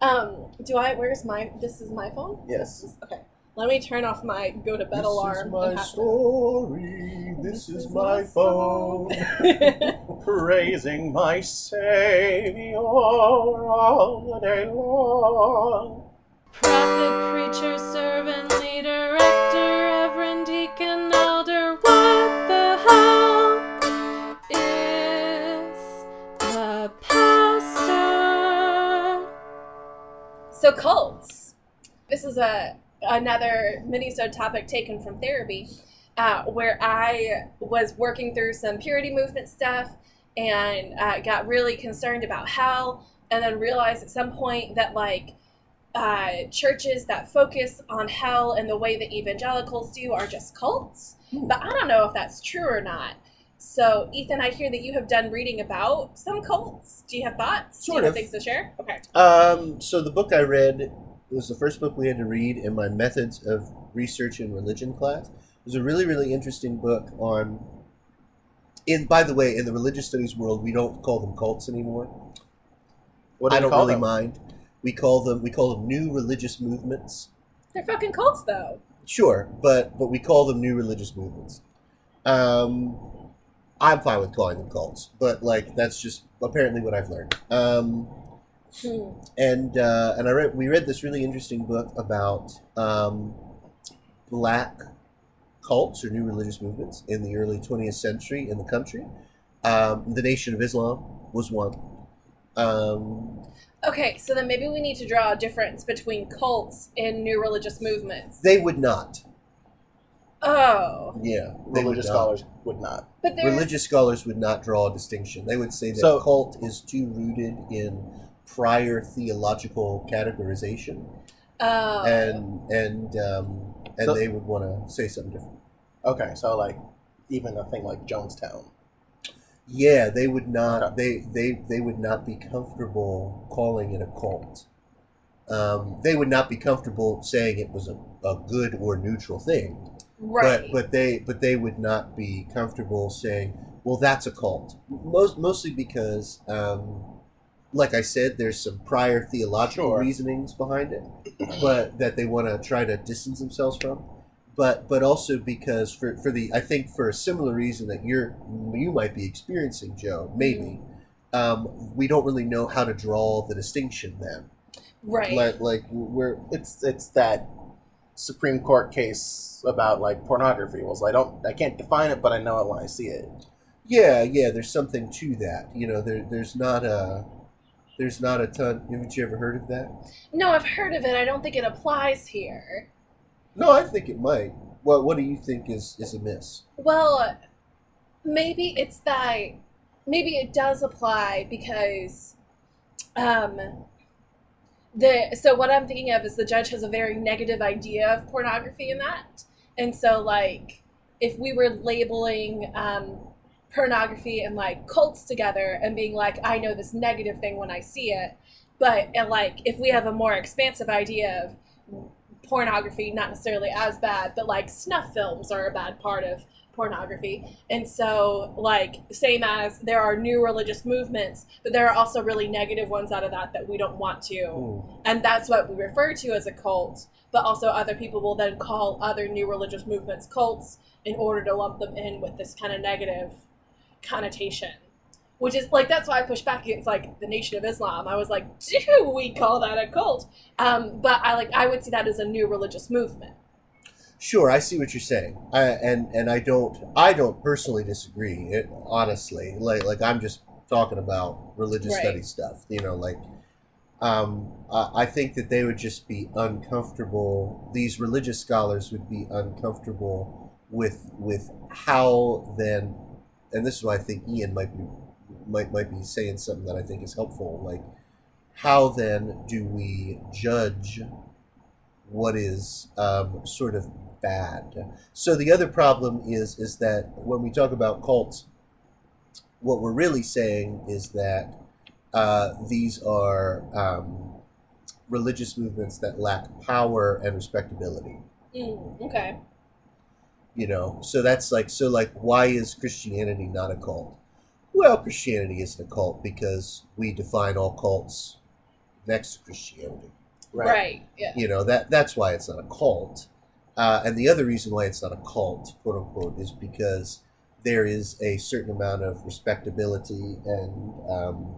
Um, do I? Where's my? This is my phone. Yes. Okay. Let me turn off my go to bed This alarm. is my story. This, This is, is my my phone. Praising my Savior all the day long. Prophet, preacher, servant, leader, So cults. This is a another mini-sode topic taken from therapy, uh, where I was working through some purity movement stuff and uh, got really concerned about hell, and then realized at some point that like uh, churches that focus on hell and the way that evangelicals do are just cults. Hmm. But I don't know if that's true or not. So, Ethan, I hear that you have done reading about some cults. Do you have thoughts? Sort do you of. have things to share? Okay. Um, so the book I read was the first book we had to read in my methods of research in religion class. It was a really, really interesting book on. In by the way, in the religious studies world, we don't call them cults anymore. What do I you don't call really them? mind. We call them we call them new religious movements. They're fucking cults, though. Sure, but but we call them new religious movements. Um, I'm fine with calling them cults, but like that's just apparently what I've learned. Um, Hmm. and uh, and I read we read this really interesting book about um, black cults or new religious movements in the early 20th century in the country. Um, the Nation of Islam was one. Um, Okay, so then maybe we need to draw a difference between cults and new religious movements. they would not. Oh, Yeah, they Religious not. scholars would not. but there's Religious scholars would not draw a distinction. They would say that So- cult is too rooted in prior theological categorization, oh, and and um, and So- they would want to say something different. Okay, so like even a thing like Jonestown. Yeah, they would not. They, they they would not be comfortable calling it a cult. Um, they would not be comfortable saying it was a, a good or neutral thing. Right. But but they but they would not be comfortable saying, well, that's a cult. Most mostly because, um, like I said, there's some prior theological Sure. reasonings behind it, but that they want to try to distance themselves from. But but also because for, for the I think for a similar reason that you're you might be experiencing, Joe, maybe. Um, we don't really know how to draw the distinction then. right. Like, like we're It's it's that Supreme Court case about like pornography. Was I don't I can't define it, but I know it when I see it. Yeah, yeah. There's something to that. You know, there, there's not a, there's not a ton. Haven't you ever heard of that? no, I've heard of it. I don't think it applies here. No, I think it might. What What do you think is is amiss? Well, maybe it's that maybe it does apply because um the so what I'm thinking of is the judge has a very negative idea of pornography in that. And so like if we were labeling um pornography and like cults together and being like I know this negative thing when I see it, but and like if we have a more expansive idea of pornography not necessarily as bad, but like snuff films are a bad part of pornography. And so, like, same as there are new religious movements, but there are also really negative ones out of that that we don't want to. Hmm. And that's what we refer to as a cult. But also, other people will then call other new religious movements cults in order to lump them in with this kind of negative connotation. Which is like that's why I push back against like the Nation of Islam. I was like, do we call that a cult? Um, but I like I would see that as a new religious movement. Sure, I see what you're saying, I, and and I don't I don't personally disagree. It, honestly, like like I'm just talking about religious Right. study stuff. You know, like um, I I think that they would just be uncomfortable. These religious scholars would be uncomfortable with with how then, and this is why I think Ian might be might might be saying something that I think is helpful. Like, how then do we judge what is um, sort of bad? So the other problem is is that when we talk about cults, what we're really saying is that uh, these are um, religious movements that lack power and respectability. Mm, okay. You know, so that's like so like why is Christianity not a cult? Well, Christianity isn't a cult because we define all cults next to Christianity. Right. Yeah. You know that that's why it's not a cult. Uh, and the other reason why it's not a cult, quote unquote, is because there is a certain amount of respectability and um,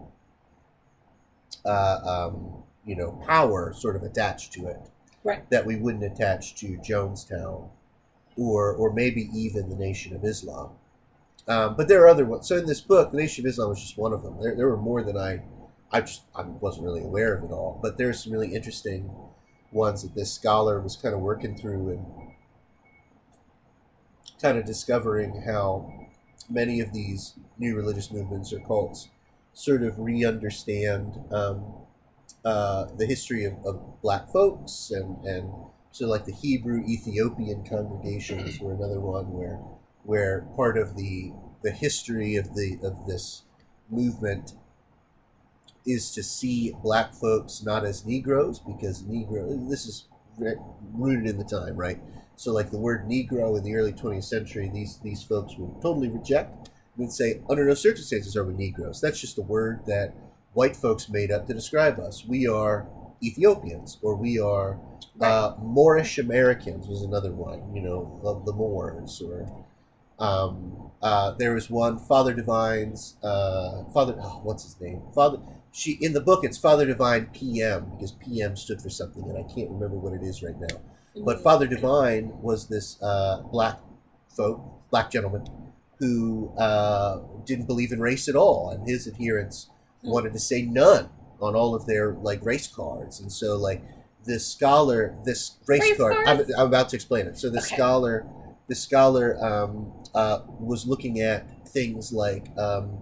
uh, um, you know power sort of attached to it Right. that we wouldn't attach to Jonestown or or maybe even the Nation of Islam. Um, but there are other ones. So in this book, the Nation of Islam was just one of them. There, there were more than I, I just I wasn't really aware of it all. But there's some really interesting ones that this scholar was kind of working through and kind of discovering how many of these new religious movements or cults sort of re-understand um, uh, the history of, of black folks and, and so like the Hebrew Ethiopian congregations were another one where where part of the the history of the of this movement is to see black folks not as Negroes because Negro this is rooted in the time right so like the word Negro in the early 20th century these these folks would totally reject and say under no circumstances are we Negroes that's just a word that white folks made up to describe us we are Ethiopians or we are uh, Moorish Americans was another one you know of the Moors or um, uh, there was one Father Divine's uh, Father. Oh, what's his name? Father. She in the book it's Father Divine PM because PM stood for something and I can't remember what it is right now. But Father Divine was this uh, black folk, black gentleman who uh, didn't believe in race at all, and his adherents wanted to say none on all of their like race cards, and so like this scholar, this race, Race card. I'm. I'm about to explain it. So the Okay. scholar, the scholar um, uh, was looking at things like um,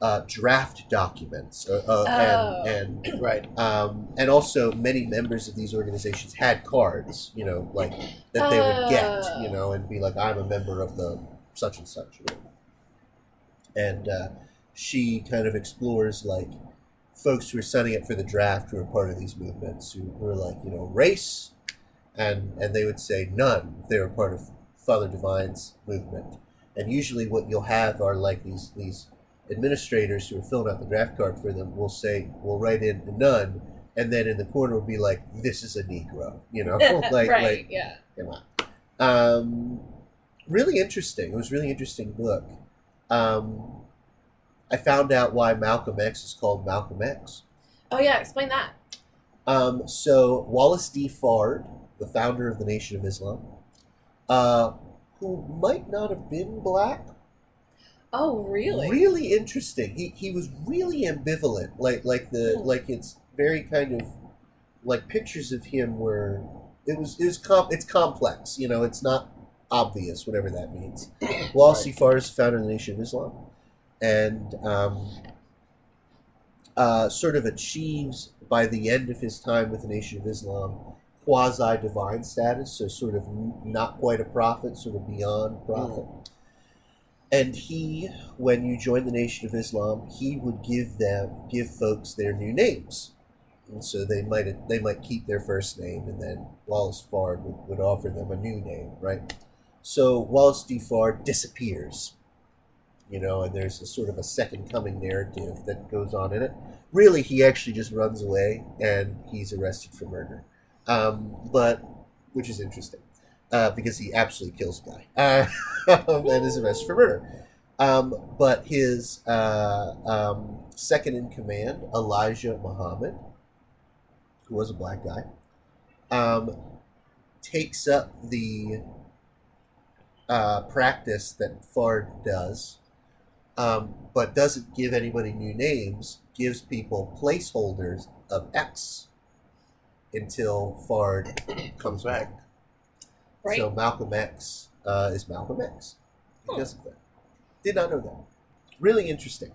uh, draft documents, uh, uh, Oh. and and Right. um, and also many members of these organizations had cards, you know, like that they would get, you know, and be like, "I'm a member of the such and such," you know. and uh, she kind of explores like folks who are signing up for the draft who are part of these movements who, were like, you know, race, and and they would say none if they were part of Father Divine's movement, and usually what you'll have are like these these administrators who are filling out the draft card for them will say "We'll write in none and then in the corner will be like this is a negro you know like right. like yeah. come on um really interesting it was a really interesting book um i found out why malcolm x is called malcolm x Oh yeah. Explain that. um, so Wallace D. Fard, the founder of the Nation of Islam, uh, who might not have been black, Oh really? Really interesting. He he was really ambivalent. Like like the Hmm. like it's very kind of like pictures of him were it was it was com- it's complex. You know, it's not obvious, whatever that means. Right. Fard is founder of the Nation of Islam, and um, uh, sort of achieves by the end of his time with the Nation of Islam quasi divine status, so sort of not quite a prophet, sort of beyond prophet. And he, when you join the Nation of Islam, he would give them give folks their new names, and so they might they might keep their first name, and then Wallace Fard would, would offer them a new name, right? So Wallace D. Fard disappears, you know, and there's a sort of a second coming narrative that goes on in it. Really, he actually just runs away and he's arrested for murder, um, but which is interesting uh, because he absolutely kills a guy uh, and is arrested for murder. Um, but his uh, um, second in command, Elijah Muhammad, who was a black guy, um, takes up the uh, practice that Fard does, um, but doesn't give anybody new names, gives people placeholders of X until Fard comes back. Right. So Malcolm X uh, is Malcolm X because of that. Did not know that. Really interesting.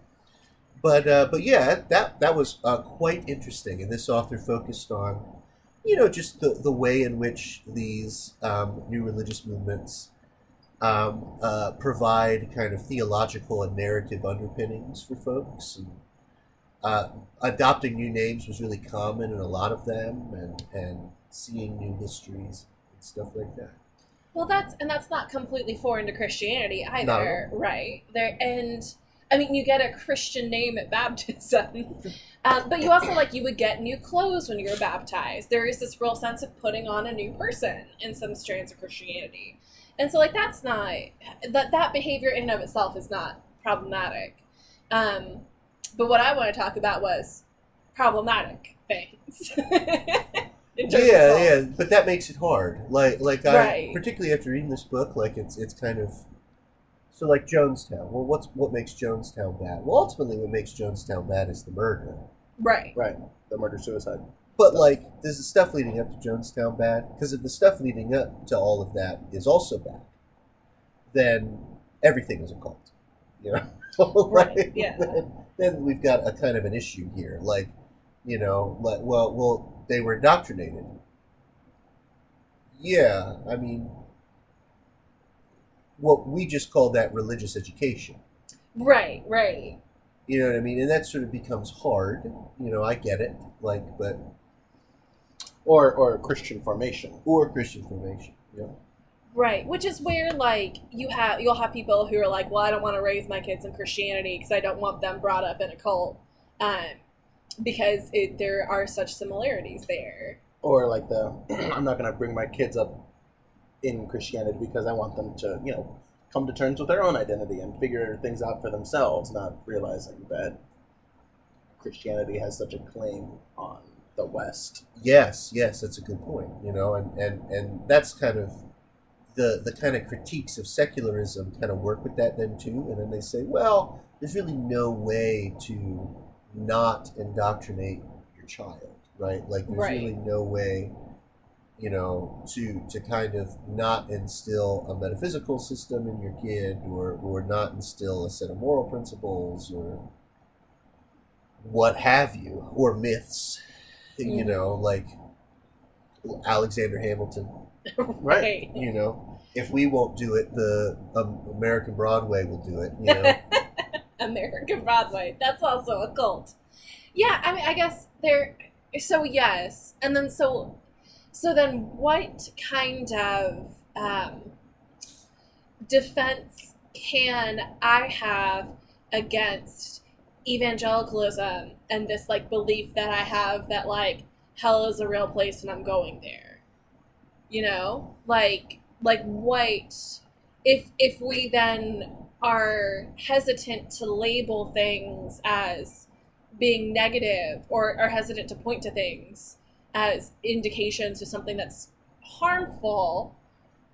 But uh, but yeah, that that was uh, quite interesting, and this author focused on, you know, just the, the way in which these um, new religious movements um, uh, provide kind of theological and narrative underpinnings for folks. And, uh, adopting new names was really common in a lot of them, and and seeing new histories stuff like that. Well, that's and that's not completely foreign to Christianity either, right? There and I mean, you get a Christian name at baptism, um, but you also like you would get new clothes when you were baptized. There is this real sense of putting on a new person in some strands of Christianity, and so like that's not that that behavior in and of itself is not problematic. Um, but what I want to talk about was problematic things. in of yeah, yeah, but that makes it hard. Like, like I Right. particularly after reading this book, like it's it's kind of so like Jonestown. Well, what's what makes Jonestown bad? Well, ultimately, what makes Jonestown bad is the murder. Right. Right. The murder suicide. But like, is the stuff leading up to Jonestown bad? Because if the stuff leading up to all of that is also bad, then everything is a cult. You know, Right, Like, yeah. Then, then we've got a kind of an issue here. Like, you know, like, well, well, they were indoctrinated. Yeah, I mean, what we just call that religious education. Right. Right. You know what I mean? And that sort of becomes hard. You know, I get it. Like, but Or or Christian formation. or Christian formation. Yeah. Right, which is where like you have you'll have people who are like, well, I don't want to raise my kids in Christianity because I don't want them brought up in a cult, um, because it, there are such similarities there. Or like the I'm not gonna bring my kids up in Christianity because I want them to, you know, come to terms with their own identity and figure things out for themselves, not realizing that Christianity has such a claim on the West. Yes, yes, that's a good point. You know, and and and that's kind of the the kind of critiques of secularism kind of work with that then too. And then they say, well, there's really no way to not indoctrinate your child, right? Like there's Right. really no way, you know, to to kind of not instill a metaphysical system in your kid, or or not instill a set of moral principles, or what have you, or myths. You Mhm. know, like Alexander Hamilton. Right. You know, if we won't do it, the um, American Broadway will do it. You know, American Broadway. That's also a cult. Yeah, I mean, I guess there. So yes, and then so, so then, what kind of um, defense can I have against evangelicalism and this like belief that I have that like hell is a real place and I'm going there? You know, like like what if if we then are hesitant to label things as being negative or are hesitant to point to things as indications of something that's harmful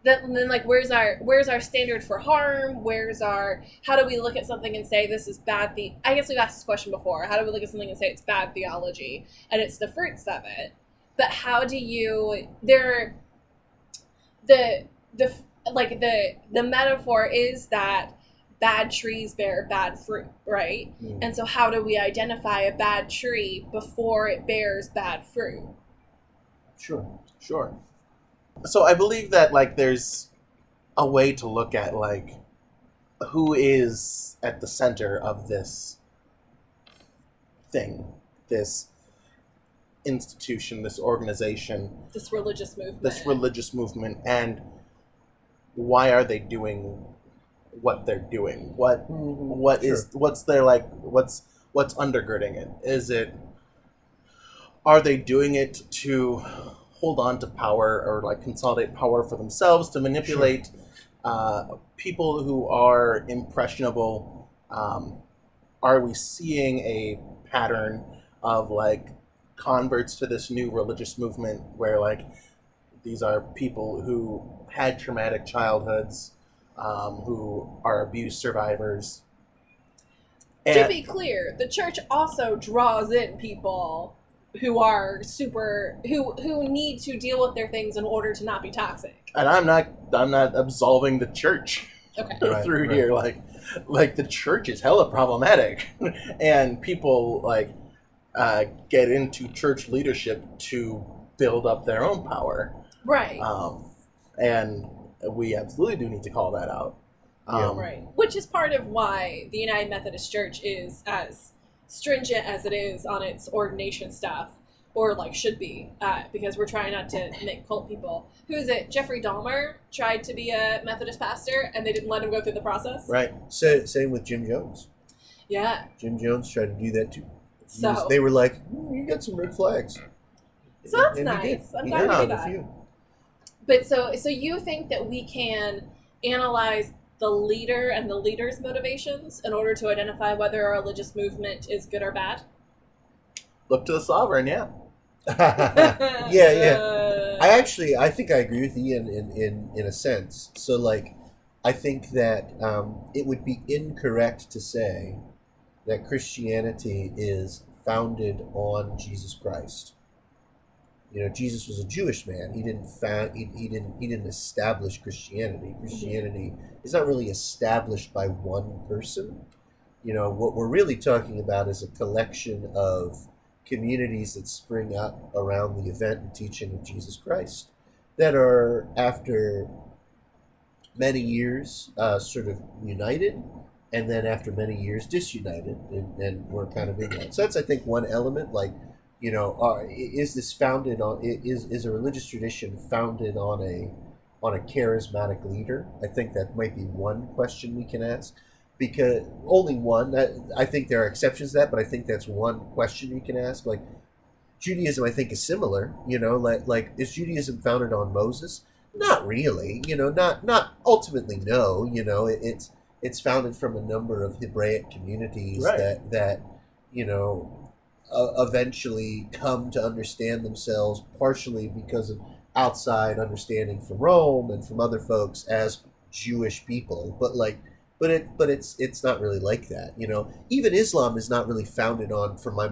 then, then like where's our where's our standard for harm? Where's our how do we look at something and say this is bad the i guess we've asked this question before how do we look at something and say it's bad theology and it's the fruits of it? But how do you there the the like the the metaphor is that bad trees bear bad fruit right Mm. and so how do we identify a bad tree before it bears bad fruit sure. Sure. So I believe that like there's a way to look at like who is at the center of this thing, this institution, this organization, this religious movement this religious movement and why are they doing what they're doing? What what is what's their like what's what's undergirding it? Is it are they doing it to hold on to power or like consolidate power for themselves to manipulate uh, people who are impressionable? Um, are we seeing a pattern of like converts to this new religious movement where like these are people who had traumatic childhoods um, who are abuse survivors. To be clear the church also draws in people who are super who who need to deal with their things in order to not be toxic. And i'm not i'm not absolving the church okay. Right, through right. here. like like the church is hella problematic. And people like uh, get into church leadership to build up their own power. Right. Um, and we absolutely do need to call that out Yeah. um, right which is part of why the united methodist church is as stringent as it is on its ordination stuff or like should be uh, because we're trying not to make cult people who is it jeffrey dahmer tried to be a methodist pastor and they didn't let him go through the process right Sa- same with Jim Jones. Yeah. Jim Jones tried to do that too. So was- they were like, "Mm, "You got some red flags." So that's And nice. I'm He glad did to have hear a that. Few. But so so you think that we can analyze the leader and the leader's motivations in order to identify whether a religious movement is good or bad? Look to the sovereign, yeah. yeah, yeah. Uh, I actually, I think I agree with Ian in, in, in a sense. So, like, I think that um, it would be incorrect to say that Christianity is founded on Jesus Christ. You know, Jesus was a Jewish man. He didn't found, he, he didn't he didn't establish Christianity. Christianity is not really established by one person. You know, what we're really talking about is a collection of communities that spring up around the event and teaching of Jesus Christ that are, after many years, uh, sort of united, and then after many years, disunited, and, and we're kind of in that. So that's, I think, one element. Like, you know, are, is this founded on? Is is a religious tradition founded on a on a charismatic leader? I think that might be one question we can ask because only one. I- I think there are exceptions to that, but I think that's one question you can ask. Like Judaism, I think is similar. You know, like like is Judaism founded on Moses? Not really. You know, not not ultimately. No. You know, it, it's it's founded from a number of Hebraic communities Right. that that you know uh, eventually come to understand themselves partially because of outside understanding from Rome and from other folks as Jewish people, but like but it but it's it's not really like that you know? Even islam is not really founded on from my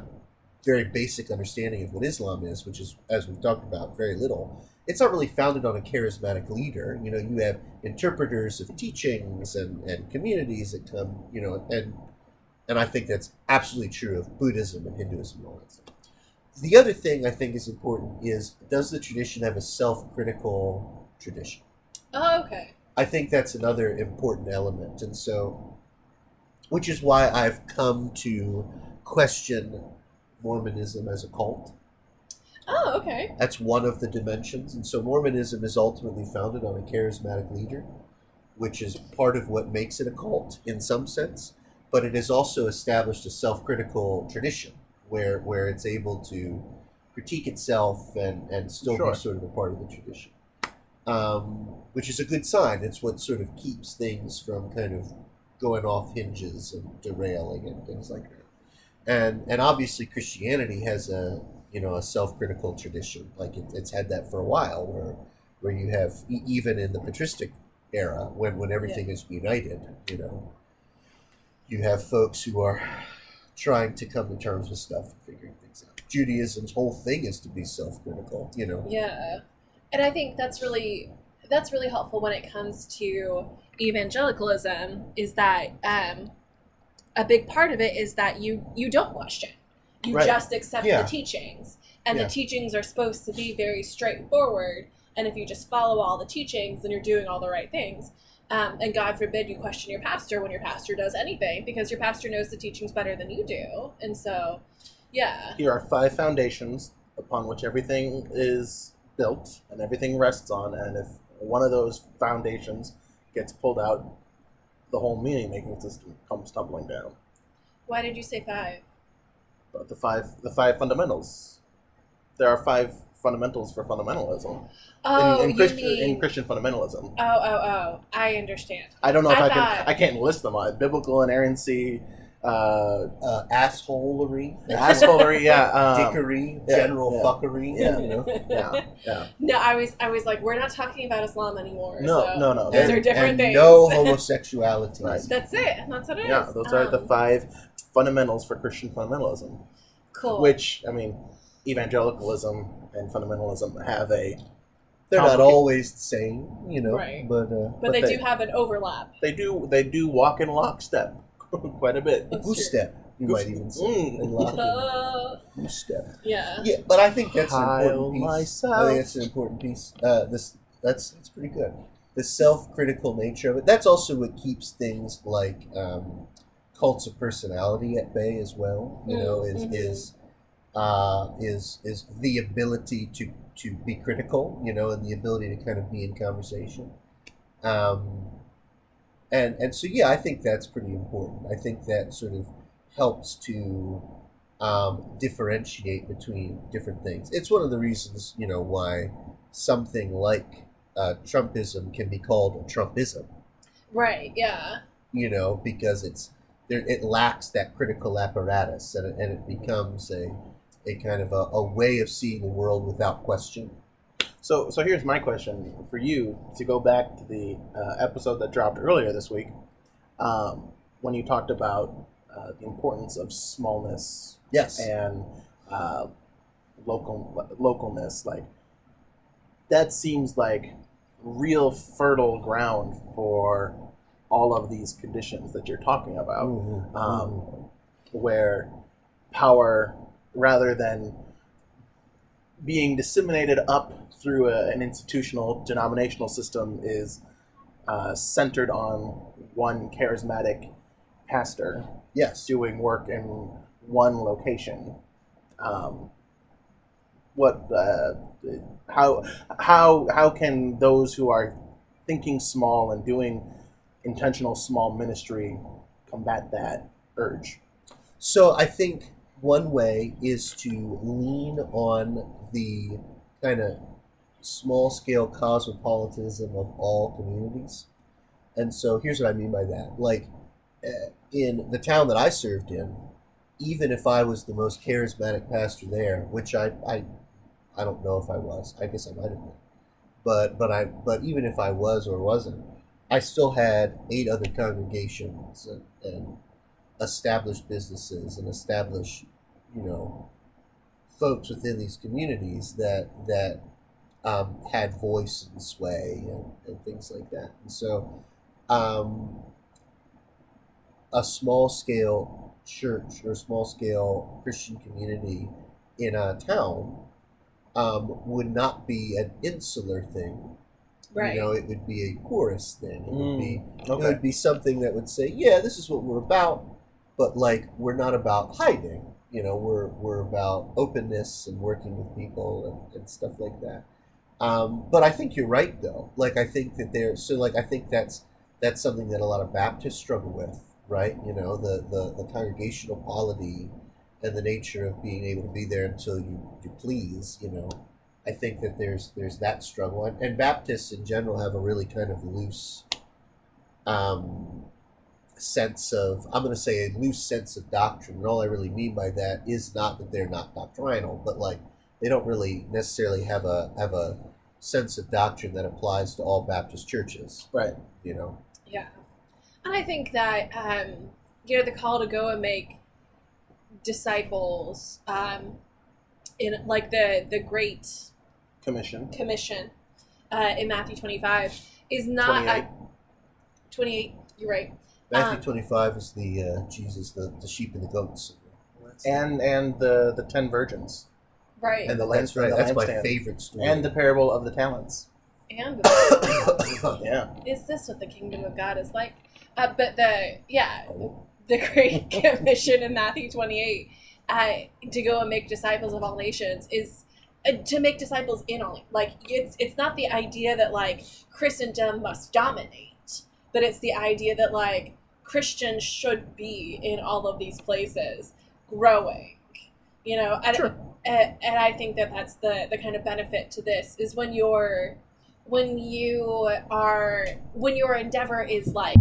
very basic understanding of what islam is which is as we've talked about very little. It's not really founded on a charismatic leader. You know you have interpreters of teachings and and communities that come you know and and i think that's absolutely true of buddhism and hinduism and all that stuff the other thing i think is important is does the tradition have a self-critical tradition oh, okay. I think that's another important element. And so, which is why I've come to question Mormonism as a cult. Oh, okay. That's one of the dimensions. And so, Mormonism is ultimately founded on a charismatic leader, which is part of what makes it a cult in some sense. But it has also established a self critical tradition where, where it's able to critique itself and, and still Sure. be sort of a part of the tradition um, which is a good sign. It's what sort of keeps things from kind of going off hinges and derailing and things like that. And and obviously Christianity has a you know a self critical tradition. Like it, it's had that for a while, where where you have even in the patristic era when when everything is united, you know, you have folks who are trying to come to terms with stuff and figuring things out. Judaism's whole thing is to be self critical, you know. Yeah. And I think that's really that's really helpful when it comes to evangelicalism is that um, a big part of it is that you you don't question. You Right. just accept Yeah. the teachings. And Yeah. the teachings are supposed to be very straightforward. And if you just follow all the teachings, then you're doing all the right things. Um, and God forbid you question your pastor when your pastor does anything because your pastor knows the teachings better than you do. And so, yeah. Here are five foundations upon which everything is built and everything rests on, and if one of those foundations gets pulled out, the whole meaning making system comes tumbling down. Why did you say five? But the five the five fundamentals. There are five fundamentals for fundamentalism. Oh, in, in, you Christian, mean in Christian fundamentalism. Oh, oh, oh! I understand. I don't know if I I, can I can't list them. Uh, biblical inerrancy, uh, Uh, assholery, assholery, yeah, um, dickery, yeah, general yeah. fuckery. Yeah. You know? yeah, yeah. No, I was, I was like, we're not talking about Islam anymore. No, so no, no. Those and, are different and things. No homosexuality. Right. That's it. That's what it is. Yeah, those are the Um, five fundamentals for Christian fundamentalism. Cool. Which I mean, evangelicalism and fundamentalism have a They're not always the same, you know. Right. But uh, but, but they, they- do have an overlap. they do they do walk in lockstep quite a bit. That's goose true. step, you Goose- might even say. Mm. And locking, Uh, goose step. yeah. Yeah, but I think that's an Kyle important piece. I myself. think that's an important piece. Uh, this that's that's pretty good. The self-critical nature of it. That's also what keeps things like um, cults of personality at bay as well. You know, is Mhm. is uh, is is the ability to to be critical. You know, and the ability to kind of be in conversation. Um, and and so yeah, I think that's pretty important. I think that sort of helps to um, differentiate between different things. It's one of the reasons, you know, why something like uh, Trumpism can be called Trumpism. Right. Yeah. You know, because it's there, it lacks that critical apparatus, and it, and it becomes a a kind of a, a way of seeing the world without question. So, so here's my question for you to go back to the uh, episode that dropped earlier this week, um, when you talked about uh, the importance of smallness Yes. and uh, local localness. Like that seems like real fertile ground for all of these conditions that you're talking about, Mhm. um, where power, rather than being disseminated up through a, an institutional denominational system, is uh, centered on one charismatic pastor yes. doing work in one location. Um, what, uh, how, how, how can those who are thinking small and doing intentional small ministry combat that urge? So I think one way is to lean on the kind of small scale cosmopolitanism of all communities. And so here's what I mean by that. Like uh, in the town that I served in, even if I was the most charismatic pastor there, which I I, I don't know if I was. I guess I might have been. But but I but even if I was or wasn't, I still had eight other congregations and, and established businesses and established, you know, folks within these communities that that um, had voice and sway and, and things like that. And so, um, a small scale church or small scale Christian community in a town um, would not be an insular thing. Right. You know, it would be a chorus thing. It would be it would be something that would say, yeah, this is what we're about, but like we're not about hiding. You know, we're we're about openness and working with people and, and stuff like that. Um, but I think you're right though. Like I think that there so like I think that's that's something that a lot of Baptists struggle with, right? You know, the the, the congregational polity and the nature of being able to be there until you, you please, you know. I think that there's there's that struggle, and, and Baptists in general have a really kind of loose um, sense of I'm going to say a loose sense of doctrine, and all I really mean by that is not that they're not doctrinal, but like they don't really necessarily have a have a sense of doctrine that applies to all Baptist churches. Right. You know, Yeah. And I think that, um, you know, the call to go and make disciples, um, in like the, the Great Commission. Commission uh, in Matthew 25 is not 28. a 28. You're right. Matthew Um, 25 is the uh, Jesus, the, the sheep and the goats, And and the the ten virgins Right. and the, lamp- that's right. the That's my lampstand. favorite story. and the parable of the talents. And Yeah. is this what the kingdom of God is like? Uh, but the, yeah, the Great Commission in Matthew 28 uh, to go and make disciples of all nations is uh, to make disciples in all like it's it's not the idea that like Christendom must dominate, but it's the idea that like Christians should be in all of these places, growing. You know, and, Sure. and, and I think that that's the the kind of benefit to this is when you're when you are when your endeavor is like